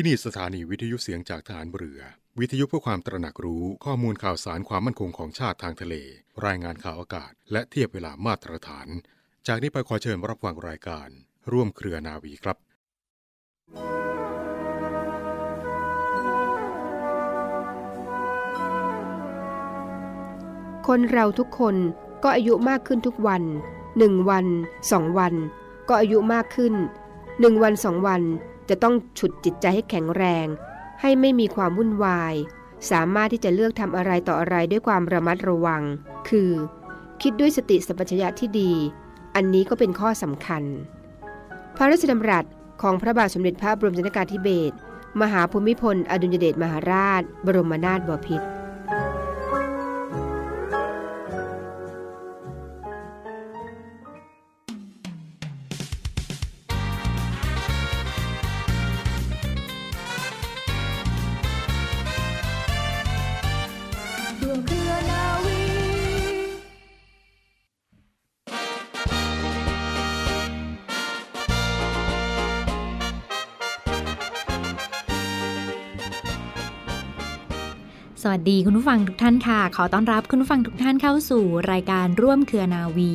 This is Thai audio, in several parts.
ที่นี่สถานีวิทยุเสียงจากฐานเรือ วิทยุเพื่อความตระหนักรู้ข้อมูลข่าวสารความมั่นคงของชาติทางทะเล รายงานข่าวอากาศ และเทียบเวลามาตรฐาน จากนี้ไปขอเชิญรับฟังรายการ ร่วมเครือนาวีครับคนเราทุกคนก็อายุมากขึ้นทุกวันหนึ่งวันสองวัน ก็อายุมากขึ้นหนึ่งวันสองวัน จะต้องฉุดจิตใจให้แข็งแรง ให้ไม่มีความวุ่นวาย สามารถที่จะเลือกทำอะไรต่ออะไรด้วยความระมัดระวัง คือ คิดด้วยสติสัมปชัญญะที่ดี อันนี้ก็เป็นข้อสำคัญ พระราชดำรัสของพระบาทสมเด็จพระบรมชนกาธิเบศรมหาภูมิพล อดุลยเดชมหาราช บรมนาถบพิตร วัสดีคุณผู้ฟังทุกท่านค่ะ ขอต้อนรับคุณผู้ฟังทุกท่านเข้าสู่รายการร่วมเครือนาวี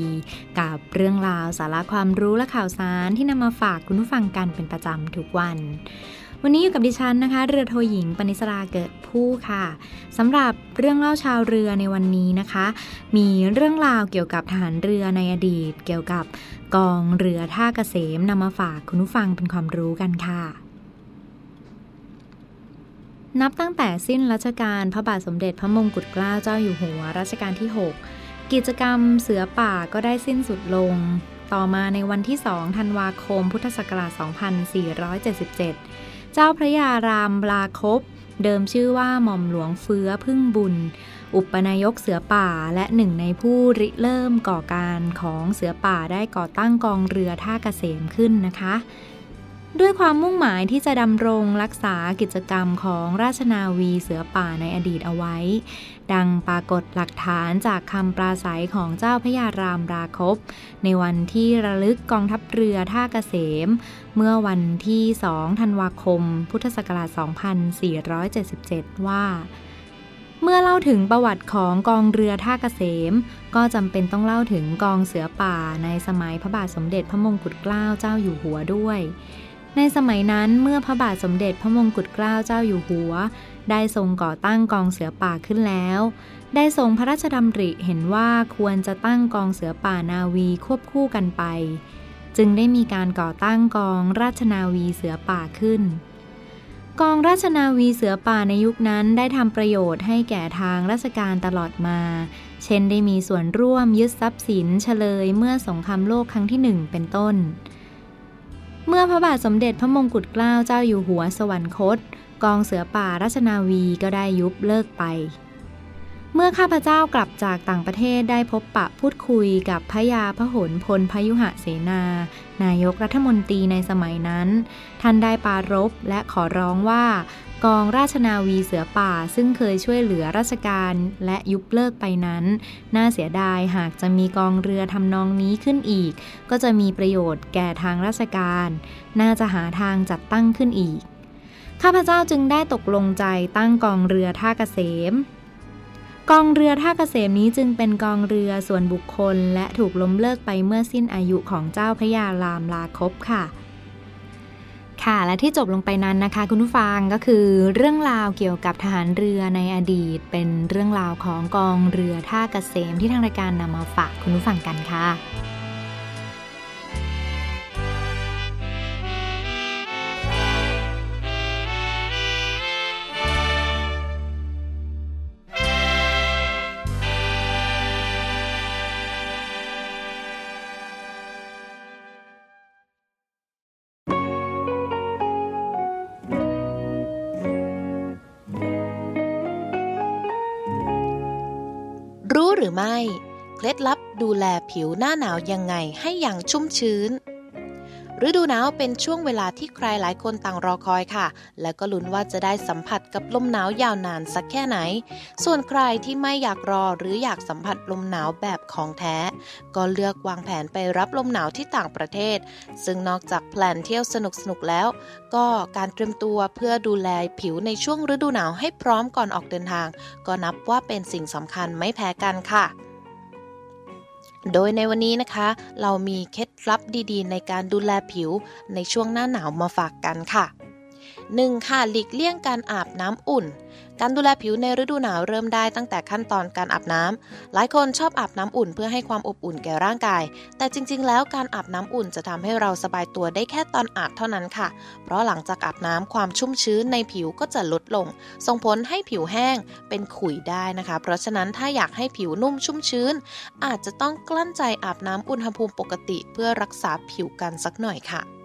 กับเรื่องราวสาระความรู้และข่าวสารที่นำมาฝากคุณผู้ฟังกันเป็นประจำทุกวัน วันนี้อยู่กับดิฉันนะคะ เรือโทหญิงปณิสราเกิดผู้ค่ะสำหรับเรื่องเล่าชาวเรือในวันนี้นะคะ มีเรื่องราวเกี่ยวกับทหารเรือในอดีต เกี่ยวกับกองเรือท่าเกษมนำมาฝากคุณผู้ฟังเป็นความรู้กันค่ะ นับตั้งแต่สิ้นรัชกาลพระบาทสมเด็จพระมงกุฎเกล้าเจ้าอยู่หัวรัชกาลที่ 6 กิจกรรมเสือป่าก็ได้สิ้นสุดลง ต่อมาในวันที่ 2 ธันวาคมพุทธศักราช 2477 เจ้าพระยารามลาคบ เดิมชื่อว่าหม่อมหลวงเฟื้อพึ่งบุญ อุปนายกเสือป่าและหนึ่งในผู้ริเริ่มก่อการของเสือป่าได้ก่อตั้งกองเรือท่าเกษมขึ้นนะคะ ด้วยความมุ่งหมายที่จะดำรงรักษากิจกรรมของราชนาวีเสือป่าในอดีตเอาไว้ ดังปรากฏหลักฐานจากคำปราศัยของเจ้าพญารามราคบ ในวันที่ระลึกกองทัพเรือท่าเกษม เมื่อวันที่ 2 ธันวาคม พุทธศักราช 2477 ว่าเมื่อเล่าถึงประวัติของกองเรือท่าเกษม ก็จำเป็นต้องเล่าถึงกองเสือป่าในสมัยพระบาทสมเด็จพระมงกุฎเกล้าเจ้าอยู่หัวด้วย ในสมัยนั้นเมื่อพระบาทสมเด็จพระมงกุฎเกล้าเจ้าอยู่หัว ได้ทรงก่อตั้งกองเสือป่าขึ้นแล้ว ได้ทรงพระราชดำริเห็นว่าควรจะตั้งกองเสือป่านาวีควบคู่กันไป จึงได้มีการก่อตั้งกองราชนาวีเสือป่าขึ้น กองราชนาวีเสือป่าในยุคนั้นได้ทำประโยชน์ให้แก่ทางราชการตลอดมา เช่นได้มีส่วนร่วมยึดทรัพย์สินเฉลยเมื่อสงครามโลกครั้งที่หนึ่งเป็นต้น เมื่อพระบาทสมเด็จพระมงกุฎเกล้าเจ้าอยู่หัวสวรรคต กองเสือป่าราชนาวีก็ได้ยุบเลิกไป เมื่อข้าพเจ้ากลับจากต่างประเทศได้พบปะพูดคุยกับพระยาพระหนพลพยุหะเสนา นายกรัฐมนตรีในสมัยนั้น ท่านได้ปารบและขอร้องว่า กองราชนาวีเสือป่าซึ่งเคยช่วยเหลือราชการและยุบเลิกไปนั้น น่าเสียดายหากจะมีกองเรือทำนองนี้ขึ้นอีก ก็จะมีประโยชน์แก่ทางราชการ น่าจะหาทางจัดตั้งขึ้นอีก ข้าพเจ้าจึงได้ตกลงใจตั้งกองเรือท่าเกษม กองเรือท่าเกษมนี้จึงเป็นกองเรือส่วนบุคคล และถูกล้มเลิกไปเมื่อสิ้นอายุของเจ้าพระยารามลาคบค่ะ ค่ะและที่จบลงไปนั้นนะคะ คุณผู้ฟังก็คือเรื่องราวเกี่ยวกับทหารเรือในอดีต เป็นเรื่องราวของกองเรือท่าเกษมที่ทางรายการนำมาฝากคุณผู้ฟังกันค่ะ เคล็ดลับดูแลผิวหน้าหนาวยังไงให้อย่างชุ่มชื้น ฤดูหนาวเป็นช่วงเวลาที่ใครหลายคนต่างรอคอยค่ะ และก็ลุ้นว่าจะได้สัมผัสกับลมหนาวยาวนานสักแค่ไหน ส่วนใครที่ไม่อยากรอหรืออยากสัมผัสลมหนาวแบบของแท้ ก็เลือกวางแผนไปรับลมหนาวที่ต่างประเทศ ซึ่งนอกจากแพลนเที่ยวสนุกๆแล้ว ก็การเตรียมตัวเพื่อดูแลผิวในช่วงฤดูหนาวให้พร้อมก่อนออกเดินทาง ก็นับว่าเป็นสิ่งสำคัญไม่แพ้กันค่ะ โดยในวันนี้นะคะ เรามีเคล็ดลับดีๆ ในการดูแลผิวในช่วงหน้าหนาวมาฝากกันค่ะ 1. ค่ะหลีกเลี่ยงการอาบน้ำอุ่น การดูแลผิวในฤดูหนาวเริ่มได้ตั้งแต่ขั้นตอนการอาบน้ำหลายคนชอบอาบน้ำอุ่นเพื่อให้ความอบอุ่นแก่ร่างกาย แต่จริง ๆ แล้วการอาบน้ำอุ่นจะทำให้เราสบายตัวได้แค่ตอนอาบเท่านั้นค่ะ เพราะหลังจากอาบน้ำความชุ่มชื้นในผิวก็จะลดลง ส่งผลให้ผิวแห้งเป็นขุยได้นะคะ เพราะฉะนั้นถ้าอยากให้ผิวนุ่มชุ่มชื้น อาจจะต้องกลั้นใจอาบน้ำอุณหภูมิปกติ เพื่อรักษาผิวกันสักหน่อยค่ะ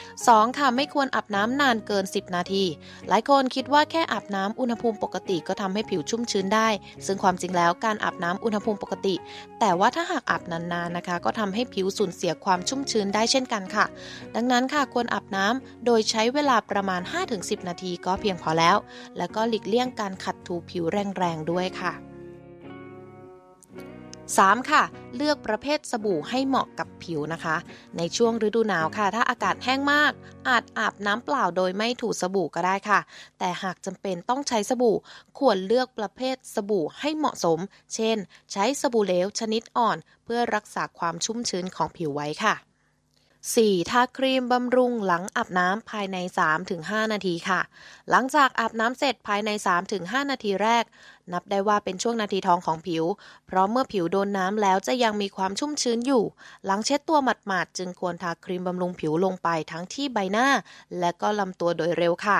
2. ค่ะไม่ควรอาบน้ำนานเกิน 10 นาที หลายคนคิดว่าแค่อาบน้ำอุณหภูมิปกติก็ทำให้ผิวชุ่มชื้นได้ ซึ่งความจริงแล้วการอาบน้ำอุณหภูมิปกติ แต่ว่าถ้าหากอาบนานๆนะคะ ก็ทำให้ผิวสูญเสียความชุ่มชื้นได้เช่นกันค่ะ ดังนั้นค่ะควรอาบน้ำโดยใช้เวลาประมาณ 5-10 นาทีก็เพียงพอแล้ว แล้วก็หลีกเลี่ยงการขัดถูผิวแรงๆด้วยค่ะ 3. ค่ะ เลือกประเภทสบู่ให้เหมาะกับผิวนะคะ ในช่วงฤดูหนาวค่ะ ถ้าอากาศแห้งมาก อาจอาบน้ำเปล่าโดยไม่ถูสบู่ก็ได้ค่ะ แต่หากจำเป็นต้องใช้สบู่ ควรเลือกประเภทสบู่ให้เหมาะสม เช่น ใช้สบู่เหลวชนิดอ่อน เพื่อรักษาความชุ่มชื้นของผิวไว้ค่ะ 4. ทาครีมบำรุงหลังอาบน้ำภายใน 3-5 นาทีค่ะ หลังจากอาบน้ำเสร็จภายใน 3-5 นาทีแรก นับได้ว่าเป็นช่วงนาทีทองของผิว เพราะเมื่อผิวโดนน้ำแล้วจะยังมีความชุ่มชื้นอยู่ หลังเช็ดตัวหมาดๆ จึงควรทาครีมบำรุงผิวลงไปทั้งที่ใบหน้า และก็ลำตัวโดยเร็วค่ะ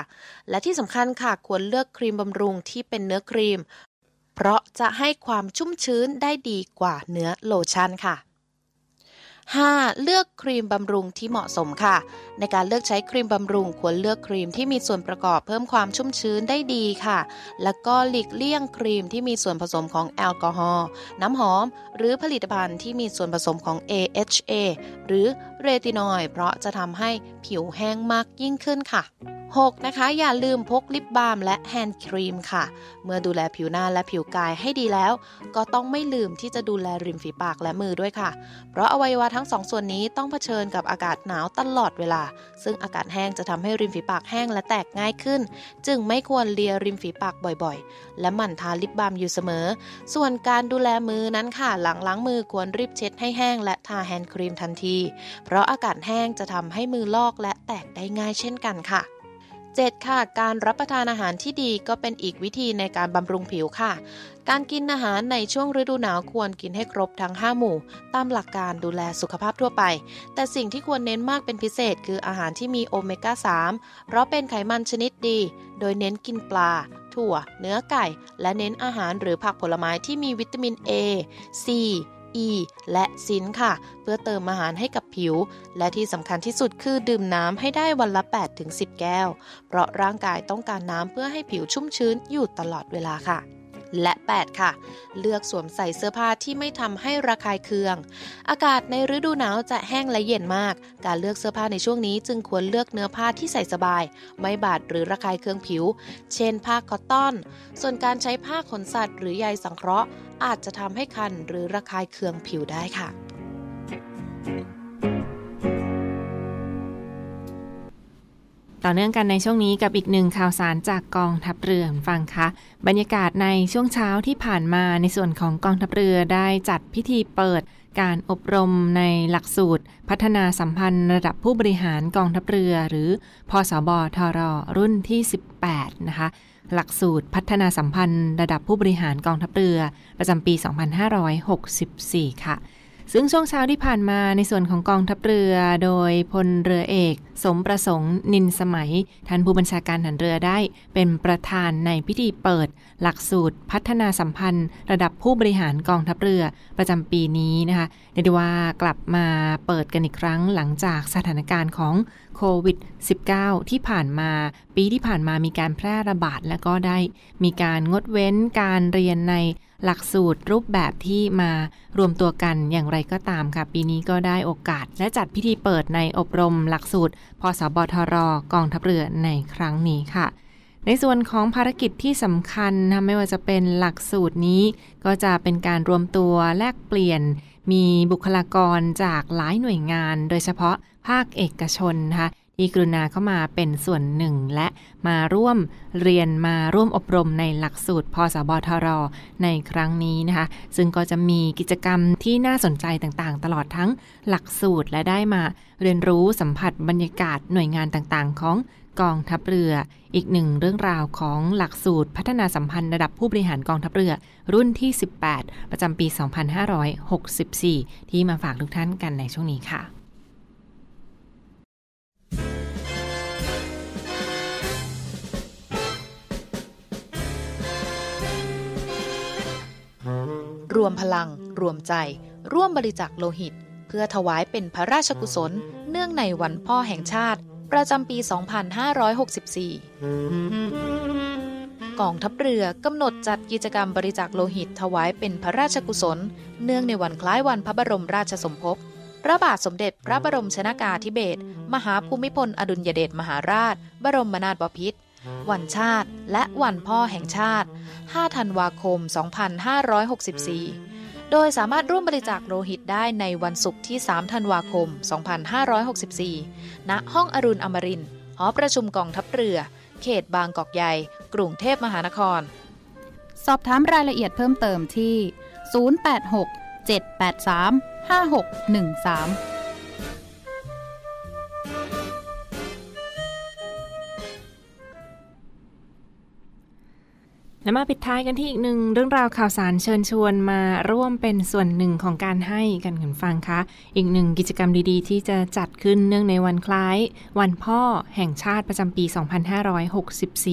และที่สำคัญค่ะควรเลือกครีมบำรุงที่เป็นเนื้อครีม เพราะจะให้ความชุ่มชื้นได้ดีกว่าเนื้อโลชั่นค่ะ 5. เลือกครีมบำรุงที่เหมาะสมค่ะ ในการเลือกใช้ครีมบำรุงควรเลือกครีมที่มีส่วนประกอบเพิ่มความชุ่มชื้นได้ดีค่ะ แล้วก็หลีกเลี่ยงครีมที่มีส่วนผสมของแอลกอฮอล์น้ำหอม หรือผลิตภัณฑ์ที่มีส่วนผสมของ AHA หรือ เรตินอยด์เพราะจะทำให้ผิวแห้งมากยิ่งขึ้นค่ะ 6. นะคะ อย่าลืมพกลิปบาล์มและแฮนด์ครีมค่ะ เมื่อดูแลผิวหน้าและผิวกายให้ดีแล้ว ก็ต้องไม่ลืมที่จะดูแลริมฝีปากและมือด้วยค่ะ เพราะอวัยวะทั้งสองส่วนนี้ต้องเผชิญกับอากาศหนาวตลอดเวลา ซึ่งอากาศแห้งจะทำให้ริมฝีปากแห้งและแตกง่ายขึ้น จึงไม่ควรเลียริมฝีปากบ่อยๆ และหมั่นทาลิปบาล์มอยู่เสมอ ส่วนการดูแลมือนั้นค่ะ หลังล้างมือควรรีบเช็ดให้แห้งและทาแฮนด์ครีมทันที เพราะอากาศแห้งจะทำให้มือลอกและแตกได้ง่ายเช่นกันค่ะ 7. ค่ะ การรับประทานอาหารที่ดีก็เป็นอีกวิธีในการบำรุงผิวค่ะ การกินอาหารในช่วงฤดูหนาวควรกินให้ครบทั้ง 5 หมู่ ตามหลักการดูแลสุขภาพทั่วไป แต่สิ่งที่ควรเน้นมากเป็นพิเศษคืออาหารที่มีโอเมก้า 3 เพราะเป็นไขมันชนิดดี โดยเน้นกินปลา ถั่ว เนื้อไก่ และเน้นอาหารหรือผักผลไม้ที่มีวิตามิน A C E และซินค่ะ เพื่อเติมอาหารให้กับผิว และที่สำคัญที่สุดคือดื่มน้ำให้ได้วันละ 8-10 แก้ว เพราะร่างกายต้องการน้ำเพื่อให้ผิวชุ่มชื้นอยู่ตลอดเวลาค่ะ และ 8 ค่ะ เลือกสวมใส่เสื้อผ้าที่ไม่ทำให้ระคายเคือง อากาศในฤดูหนาวจะแห้งและเย็นมาก การเลือกเสื้อผ้าในช่วงนี้จึงควรเลือกเนื้อผ้าที่ใส่สบาย ไม่บาดหรือระคายเคืองผิว เช่นผ้าคอตตอน ส่วนการใช้ผ้าขนสัตว์ หรือใยสังเคราะห์ อาจจะทำให้คันหรือระคายเคืองผิวได้ค่ะ ต่อเนื่องกันในช่วงนี้กับอีกหนึ่งข่าวสารจากกองทัพเรือฟังคะบรรยากาศในช่วงเช้าที่ผ่านมาในส่วนของกองทัพเรือได้จัดพิธีเปิดการอบรมในหลักสูตร พัฒนาสัมพันธ์ระดับผู้บริหารกองทัพเรือ หรือพศบทรรุ่นที่ 18 นะคะ หลักสูตรพัฒนาสัมพันธ์ระดับผู้บริหารกองทัพเรือ ประจำปี 2564 ค่ะ ซึ่งช่วงเช้าที่ผ่านมาในส่วนของกองทัพเรือโดยพลเรือเอก สมประสงค์นินสมัยท่านผู้บัญชาการฐานเรือได้ เป็นประธานในพิธีเปิด หลักสูตรพัฒนาสัมพันธ์ ระดับผู้บริหารกองทัพเรือประจำปีนี้นะคะเรียกว่ากลับมาเปิดกันอีกครั้งหลังจากสถานการณ์ของโควิด -19 ที่ผ่านมา ปีที่ผ่านมามีการแพร่ระบาดและก็ได้ มีการงดเว้นการเรียนใน หลักสูตรรูปแบบที่มารวมตัวกันอย่างไรก็ตามค่ะ ปีนี้ก็ได้โอกาส และจัดพิธีเปิดในอบรมหลักสูตรพสบทรกองทัพเรือในครั้งนี้ค่ะ ในส่วนของภารกิจที่สำคัญนะไม่ว่าจะเป็นหลักสูตรนี้ ก็จะเป็นการรวมตัวแลกเปลี่ยน มีบุคลากรจากหลายหน่วยงาน โดยเฉพาะภาคเอกชนนะคะ ที่กรุณาเข้ามาเป็นส่วนหนึ่ง และมาร่วมเรียนมาร่วมอบรมในหลักสูตรพสบทร ในครั้งนี้นะคะ ซึ่งก็จะมีกิจกรรมที่น่าสนใจต่างๆ ตลอดทั้งหลักสูตรและได้มาเรียนรู้สัมผัสบรรยากาศหน่วยงานต่างๆ ของกองทัพเรือ อีกหนึ่งเรื่องราวของหลักสูตรพัฒนาสัมพันธ์ระดับผู้บริหารกองทัพเรือ รุ่นที่ 18 ประจำปี 2564 ที่มาฝากทุกท่านกันในช่วงนี้ค่ะ วมพลัง รวมใจ ร่วมบริจาคโลหิต เพื่อถวายเป็นพระราชกุศล เนื่องในวันพ่อแห่งชาติ ประจำปี 2564 กองทัพเรือกำหนดจัดกิจกรรมบริจาคโลหิต ถวายเป็นพระราชกุศล เนื่องในวันคล้ายวันพระบรมราชสมภพพระบาทสมเด็จพระบรมชนากาธิเบศรมหาภูมิพลอดุลยเดชมหาราช บรมนาถบพิตร วันชาติ และวันพ่อแห่งชาติ 5 ธันวาคม 2564 โดยสามารถร่วมบริจาคโลหิตได้ในวันศุกร์ที่ 3 ธันวาคม 2564 ณ ห้องอรุณอมรินทร์หอประชุมกองทัพเรือ เขตบางกอกใหญ่ กรุงเทพมหานคร สอบถามรายละเอียดเพิ่มเติมที่ 086 783 5613 และมาปิดท้ายกันที่อีกหนึ่งเรื่องราวข่าวสารเชิญชวนมาร่วมเป็นส่วนหนึ่งของการให้กันคุณฟังคะ อีกหนึ่งกิจกรรมดีๆ ที่จะจัดขึ้นเนื่องในวันคล้าย วันพ่อแห่งชาติประจำปี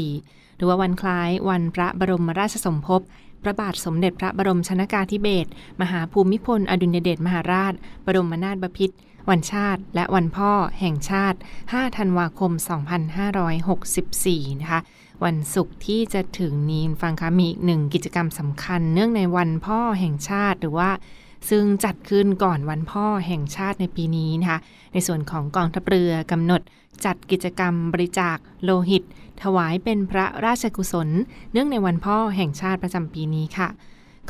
2564 หรือว่าวันคล้ายวันพระบรมราชสมภพพระบาทสมเด็จพระบรมชนากาธิเบศรมหาภูมิพล อดุลยเดชมหาราช บรมนาถบพิตรวันชาติ และวันพ่อแห่งชาติ 5 ธันวาคม 2564 นะคะ วันศุกร์ที่จะถึงนี้ฟังคะมีอีกหนึ่งกิจกรรมสำคัญ เนื่องในวันพ่อแห่งชาติหรือว่า ซึ่งจัดขึ้นก่อนวันพ่อแห่งชาติในปีนี้นะคะในส่วนของกองทัพเรือกำหนดจัดกิจกรรมบริจาคโลหิต ถวายเป็นพระราชกุศล เนื่องในวันพ่อแห่งชาติประจำปีนี้ค่ะ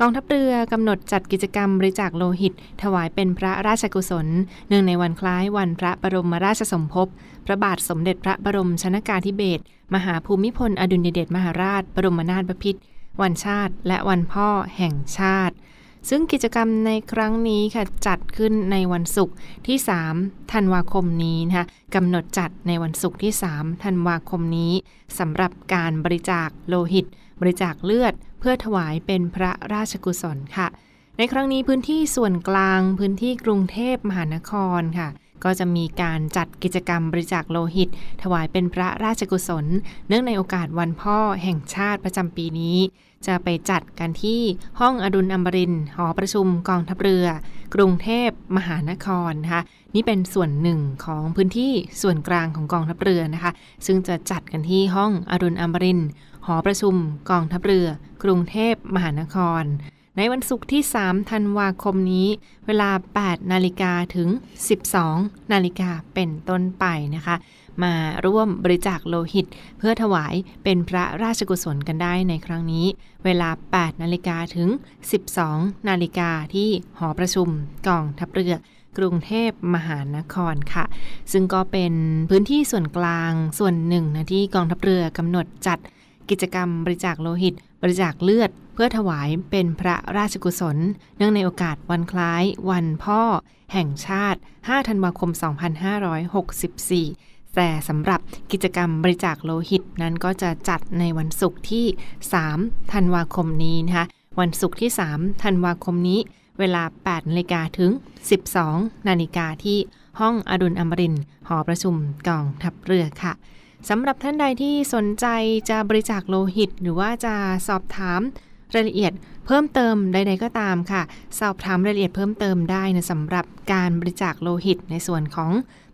กองทัพเรือกำหนดจัดกิจกรรมบริจาคโลหิต ถวายเป็นพระราชกุศล เนื่องในวันคล้ายวันพระบรมราชสมภพ พระบาทสมเด็จพระบรมชนากาธิเบศรมหาภูมิพลอดุลยเดชมหาราช บรมนาถบพิตรวันชาติ และวันพ่อแห่งชาติ ซึ่งกิจกรรมในครั้งนี้ค่ะจัดขึ้นในวันศุกร์ที่ 3 ธันวาคมนี้นะคะกำหนดจัดในวันศุกร์ที่ 3 ธันวาคมนี้สำหรับการบริจาคโลหิต บริจาคเลือด เพื่อถวายเป็นพระราชกุศลค่ะ ในครั้งนี้พื้นที่ส่วนกลางพื้นที่กรุงเทพมหานครค่ะ ก็จะมีการจัดกิจกรรมบริจาคโลหิต ถวายเป็นพระราชกุศล เนื่องในโอกาสวันพ่อแห่งชาติประจำปีนี้ จะไปจัดกันที่ห้องอดุลอมรินหอประชุมกองทัพเรือ กรุงเทพมหานครนะคะนี่เป็นส่วนหนึ่งของพื้นที่ส่วนกลางของกองทัพเรือนะคะ ซึ่งจะจัดกันที่ห้องอรุณอมรินหอประชุมกองทัพเรือ กรุงเทพมหานคร ในวันศุกร์ที่ 3 ธันวาคมนี้ เวลา 8 นาฬิกาถึง 12 นาฬิกาเป็นต้นไปนะคะ มาร่วมบริจาคโลหิต เพื่อถวายเป็นพระราชกุศลกันได้ในครั้งนี้ เวลา 8 นาฬิกาถึง 12 นาฬิกาที่หอประชุมกองทัพเรือกรุงเทพมหานครค่ะ ซึ่งก็เป็นพื้นที่ส่วนกลางส่วนหนึ่งนะที่กองทัพเรือกำหนดจัดกิจกรรมบริจาคโลหิต บริจาคเลือด พื่อถวายเป็นพระราชกุศล เนื่องในโอกาสวันคล้าย วันพ่อ แห่งชาติ 5 ธันวาคม 2564 แต่สำหรับกิจกรรมบริจาคโลหิตนั้นก็จะจัดในวันศุกร์ที่ 3 ธันวาคมนี้นะคะ วันศุกร์ที่ 3 ธันวาคมนี้ เวลา 8นาฬิกาถึง 12นาฬิกาที่ห้องอดุลอมรินหอประชุมกองทัพเรือค่ะสำหรับท่านใดที่สนใจจะบริจาคโลหิต หรือว่าจะสอบถาม รายละเอียดเพิ่มเติมใดๆก็ตามค่ะ สอบถามรายละเอียดเพิ่มเติมได้นะสำหรับการบริจาคโลหิตในส่วนของ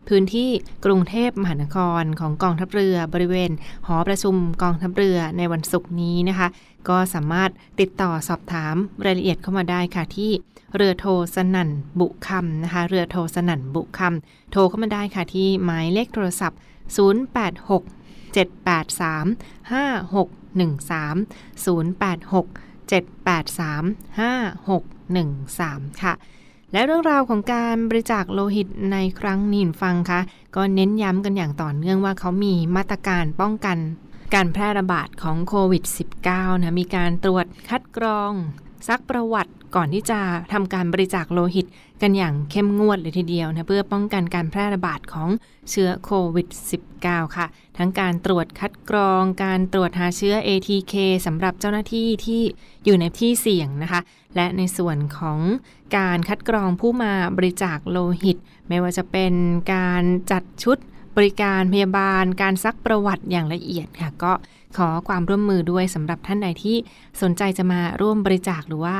พื้นที่กรุงเทพมหานครของกองทัพเรือบริเวณ หอประชุมกองทัพเรือในวันศุกร์นี้นะคะ ก็สามารถติดต่อสอบถามรายละเอียดเข้ามาได้ค่ะที่เรือโทสนั่นบุคำนะคะ เรือโทสนั่นบุคำโทรเข้ามาได้ค่ะที่หมายเลขโทรศัพท์ 086 783 5613 086 783 5613 ค่ะและเรื่องราวของการบริจาคโลหิตในครั้งนี้ฟังคะก็เน้นย้ำกันอย่างต่อเนื่องว่าเขามีมาตรการป้องกันการแพร่ระบาดของโควิด -19 นะมีการตรวจคัดกรองซักประวัติ ก่อนที่จะทำการบริจาคโลหิตกันอย่างเข้มงวดเลยทีเดียวนะเพื่อป้องกันการแพร่ระบาดของเชื้อโควิด -19 ค่ะ ทั้งการตรวจคัดกรอง การตรวจหาเชื้อ ATK สำหรับเจ้าหน้าที่ที่อยู่ในที่เสี่ยงนะคะ และในส่วนของการคัดกรองผู้มาบริจาคโลหิต ไม่ว่าจะเป็นการจัดชุดบริการพยาบาล การซักประวัติอย่างละเอียดค่ะ ก็ขอความร่วมมือด้วยสำหรับท่านใดที่สนใจจะมาร่วมบริจาคหรือว่า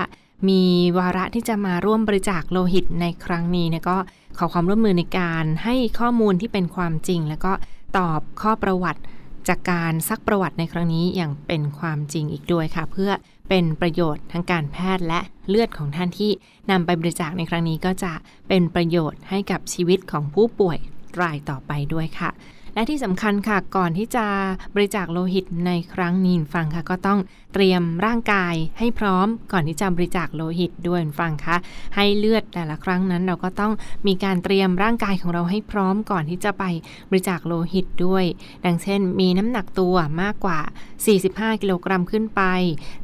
มีวาระที่จะมาร่วมบริจาคโลหิตในครั้งนี้เนี่ยก็ขอความร่วมมือในการให้ข้อมูลที่เป็นความจริง แล้วก็ตอบข้อประวัติจากการซักประวัติในครั้งนี้อย่างเป็นความจริงอีกด้วยค่ะ เพื่อเป็นประโยชน์ทั้งการแพทย์และเลือดของท่านที่นำไปบริจาคในครั้งนี้ก็จะเป็นประโยชน์ให้กับชีวิตของผู้ป่วยรายต่อไปด้วยค่ะ และที่สำคัญค่ะก่อนที่จะบริจาคโลหิตในครั้งนี้ฟังค่ะ ก็ต้องเตรียมร่างกายให้พร้อมก่อนที่จะบริจาคโลหิตด้วยฟังค่ะให้เลือดแต่ละครั้งนั้นเราก็ต้องมีการเตรียมร่างกายของเราให้พร้อมก่อนที่จะไปบริจาคโลหิตด้วย ดังเช่น มีน้ำหนักตัวมากกว่า 45 กิโลกรัมขึ้นไป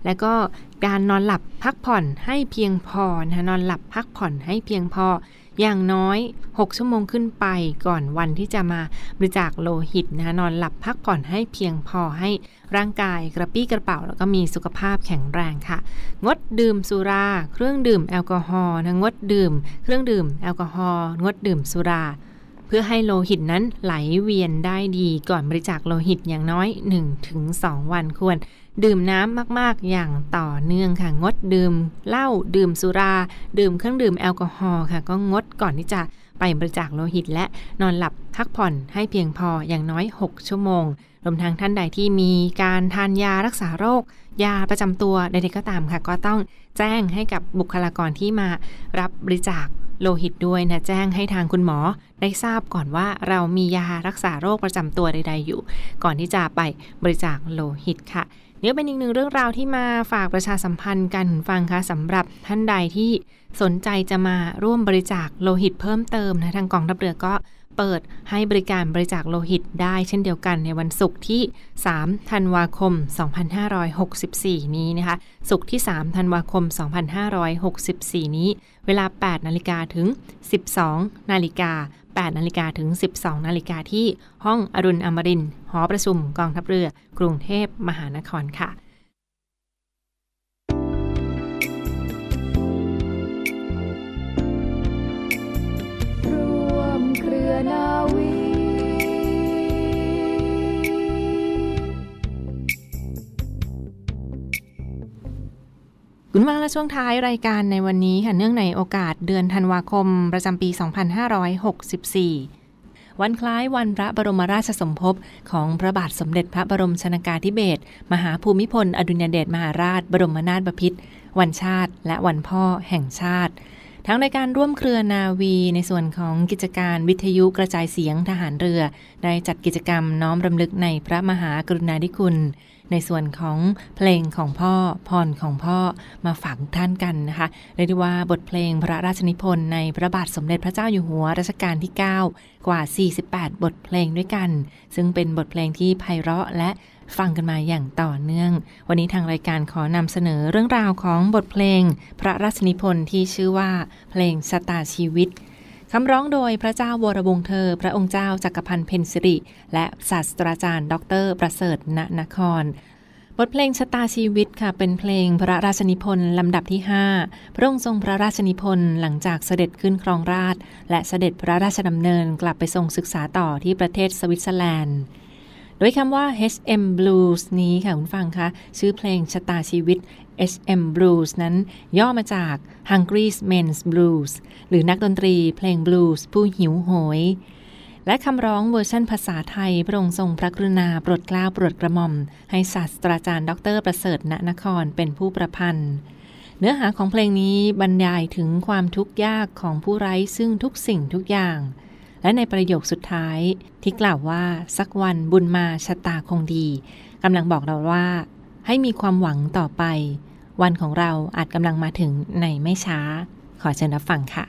แล้วก็การนอนหลับพักผ่อนให้เพียงพอนะนอนหลับพักผ่อนให้เพียงพอ อย่างน้อย 6 ชั่วโมงขึ้นไปก่อนวันที่จะมาบริจาคโลหิตนะคะนอนหลับพักผ่อนให้เพียงพอให้ร่างกายกระปี้กระเป๋า แล้วก็มีสุขภาพแข็งแรงค่ะ งดดื่มสุรา เครื่องดื่มแอลกอฮอล์นะงดดื่ม เครื่องดื่มแอลกอฮอล์งดดื่มสุราเพื่อให้โลหิตนั้นไหลเวียนได้ดีก่อนบริจาคโลหิตอย่างน้อย 1-2 วันควร ดื่มน้ำมากๆ อย่างต่อเนื่องค่ะ งดดื่มเหล้าดื่มสุรา ดื่มเครื่องดื่มแอลกอฮอล์ค่ะ ก็งดก่อนที่จะไปบริจาคโลหิต และนอนหลับพักผ่อนให้เพียงพออย่างน้อย 6 ชั่วโมง รวมทั้งท่านใดที่มีการทานยารักษาโรค ยาประจำตัวใดๆก็ตามค่ะ ก็ต้องแจ้งให้กับบุคลากรที่มารับบริจาคโลหิตด้วยนะแจ้งให้ทางคุณหมอได้ทราบก่อนว่าเรามียารักษาโรคประจำตัวใด ๆ อยู่ ก่อนที่จะไปบริจาคโลหิตค่ะ นี่เป็นอีกหนึ่งเรื่องราวที่มาฝากประชาสัมพันธ์กันฟังค่ะสำหรับท่านใดที่สนใจจะมาร่วมบริจาคโลหิตเพิ่มเติมนะทางกองทัพเรือก็เปิดให้บริการบริจาคโลหิตได้เช่นเดียวกันในวันศุกร์ที่ 3 ธันวาคม 2564 นี้นะคะ ศุกร์ที่ 3 ธันวาคม 2564 นี้ เวลา 8 นาฬิกาถึง 12 นาฬิกา 8นาฬิกาถึง 12นาฬิกาที่ห้องอรุณอมรินหอประชุมกองทัพเรือ กรุงเทพมหานครค่ะ คุณมาและช่วงท้ายรายการในวันนี้ค่ะเนื่องในโอกาสเดือนธันวาคม ประจำปี 2564 วันคล้ายวันพระบรมราชสมภพของพระบาทสมเด็จพระบรมชนากาธิเบศรมหาภูมิพล อดุญเดชมหาราช บรมนาถบพิตรวันชาติ และวันพ่อแห่งชาติ ทั้งในการร่วมเครือนาวีในส่วนของกิจการวิทยุกระจายเสียงทหารเรือ ได้จัดกิจกรรมน้อมรำลึกในพระมหากรุณาธิคุณ ในส่วนของเพลงของพ่อพรของพ่อมาฝากท่านกันนะคะเรียกได้ว่าบทเพลงพระราชนิพนธ์ในพระบาทสมเด็จพระเจ้าอยู่หัวรัชกาลที่ 9 กว่า 48 บทเพลงด้วยกัน ซึ่งเป็นบทเพลงที่ไพเราะและ ฟังกันมาอย่างต่อเนื่อง วันนี้ทางรายการขอนำเสนอเรื่องราวของบทเพลง พระราชนิพนธ์ที่ชื่อว่า เพลงชะตาชีวิตคำร้องโดยพระเจ้าวรวงเธอ พระองค์เจ้าจักรพันธ์เพนสิริ และศาสตราจารย์ ดร ประเสริฐณนครบทเพลงชะตาชีวิตค่ะเป็นเพลงพระราชนิพนธ์ลำดับที่ 5 พระองค์ทรงพระราชนิพนธ์หลังจากเสด็จขึ้นครองราชย์ และเสด็จพระราชดำเนินกลับไปทรงศึกษาต่อที่ประเทศสวิตเซอร์แลนด์ โดยคำว่า HM Blues นี้ค่ะคุณฟังคะชื่อเพลงชะตาชีวิต HM Blues นั้นย่อมาจาก Hungry Men's Blues หรือนักดนตรีเพลงบลูส์ผู้หิวโหย และคำร้องเวอร์ชันภาษาไทย พระองค์ทรงพระกรุณาโปรดเกล้าโปรดกระหม่อม ให้ศาสตราจารย์ ดร ประเสริฐณนครเป็นผู้ประพันธ์เนื้อหาของเพลงนี้บรรยายถึงความทุกข์ยากของผู้ไร้ซึ่งทุกสิ่งทุกอย่าง และในประโยคสุดท้ายที่กล่าวว่าสักวันบุญมาชะตาคงดีกำลังบอกเราว่า ให้มีความหวังต่อไป วันของเราอาจกำลังมาถึงในไม่ช้า ขอเชิญรับฟังค่ะ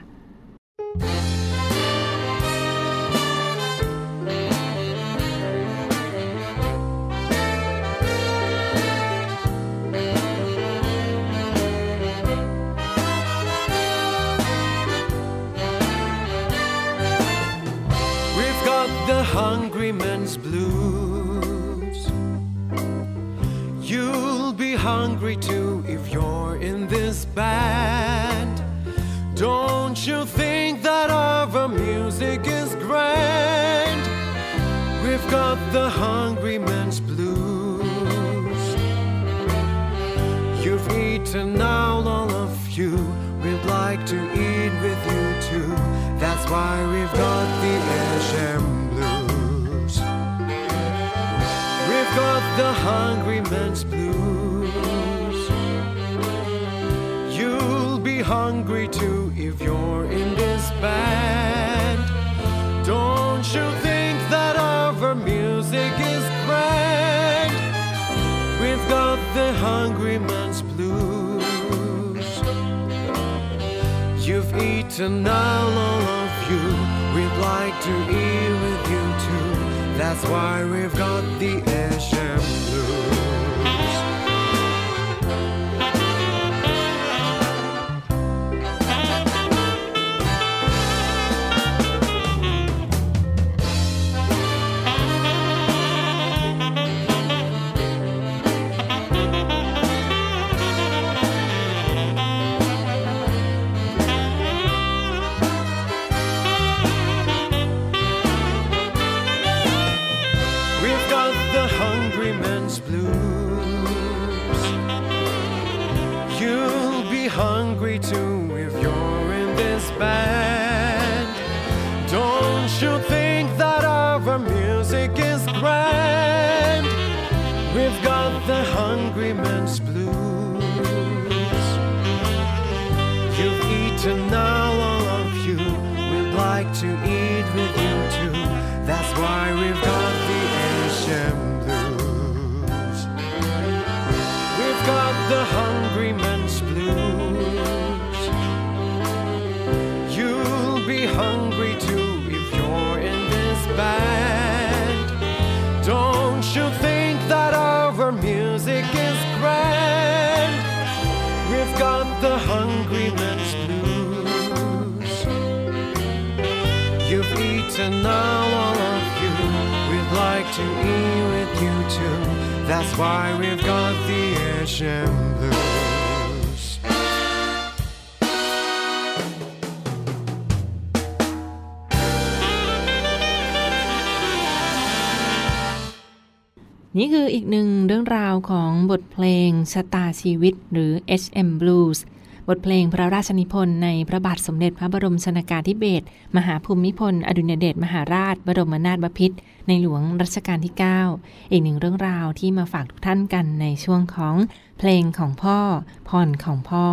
the hungry man's blues. You'll be hungry too if you're in this band. Don't you think that our music is grand? We've got the hungry man's blues. You've eaten now, all of you. We'd like to eat with you too. That's why we've got the Asham got the hungry man's blues. You'll be hungry too if you're in this band. Don't you think that our music is grand? We've got the hungry man's blues. You've eaten all of you. We'd like to eat with. That's why we've got the Asham blues. You'll be hungry too if you're in this band. Don't you think that our music is grand? We've got the hungry man's blues. You've eaten now, all of you. We'd like to eat with you too. That's why we've got the hungry man's blues. You'll be hungry too if you're in this band. Don't you think that our music is grand? We've got the hungry man's blues. You've eaten now, all of you. We'd like to eat with you too. That's why we've got the Asian blues. นี่คืออีกหนึ่งเรื่องราวของบทเพลงชะตาชีวิตหรือ HM Blues บทเพลงพระราชนิพนธ์ในพระบาทสมเด็จพระบรมชนากาธิเบศรมหาภูมิพล อดุลยเดชมหาราช บรมนาถบพิตรในหลวงรัชกาลที่ 9 อีกหนึ่งเรื่องราวที่มาฝากทุกท่านกันในช่วงของเพลงของพ่อพรของพ่อ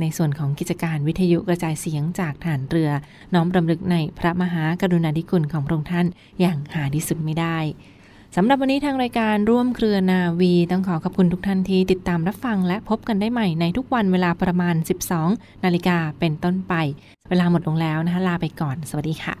ในส่วนของกิจการวิทยุกระจายเสียงจากฐานเรือ น้อมรำลึกในพระมหากรุณาธิคุณของพระองค์ท่านอย่างหาที่สุดไม่ได้ สำหรับวันนี้ทางรายการร่วมเครือนาวีต้องขอขอบคุณทุกท่านที่ติดตามรับฟังและพบกันได้ใหม่ในทุกวันเวลาประมาณ 12 นาฬิกาเป็นต้นไป เวลาหมดลงแล้วนะคะลาไปก่อน สวัสดีค่ะ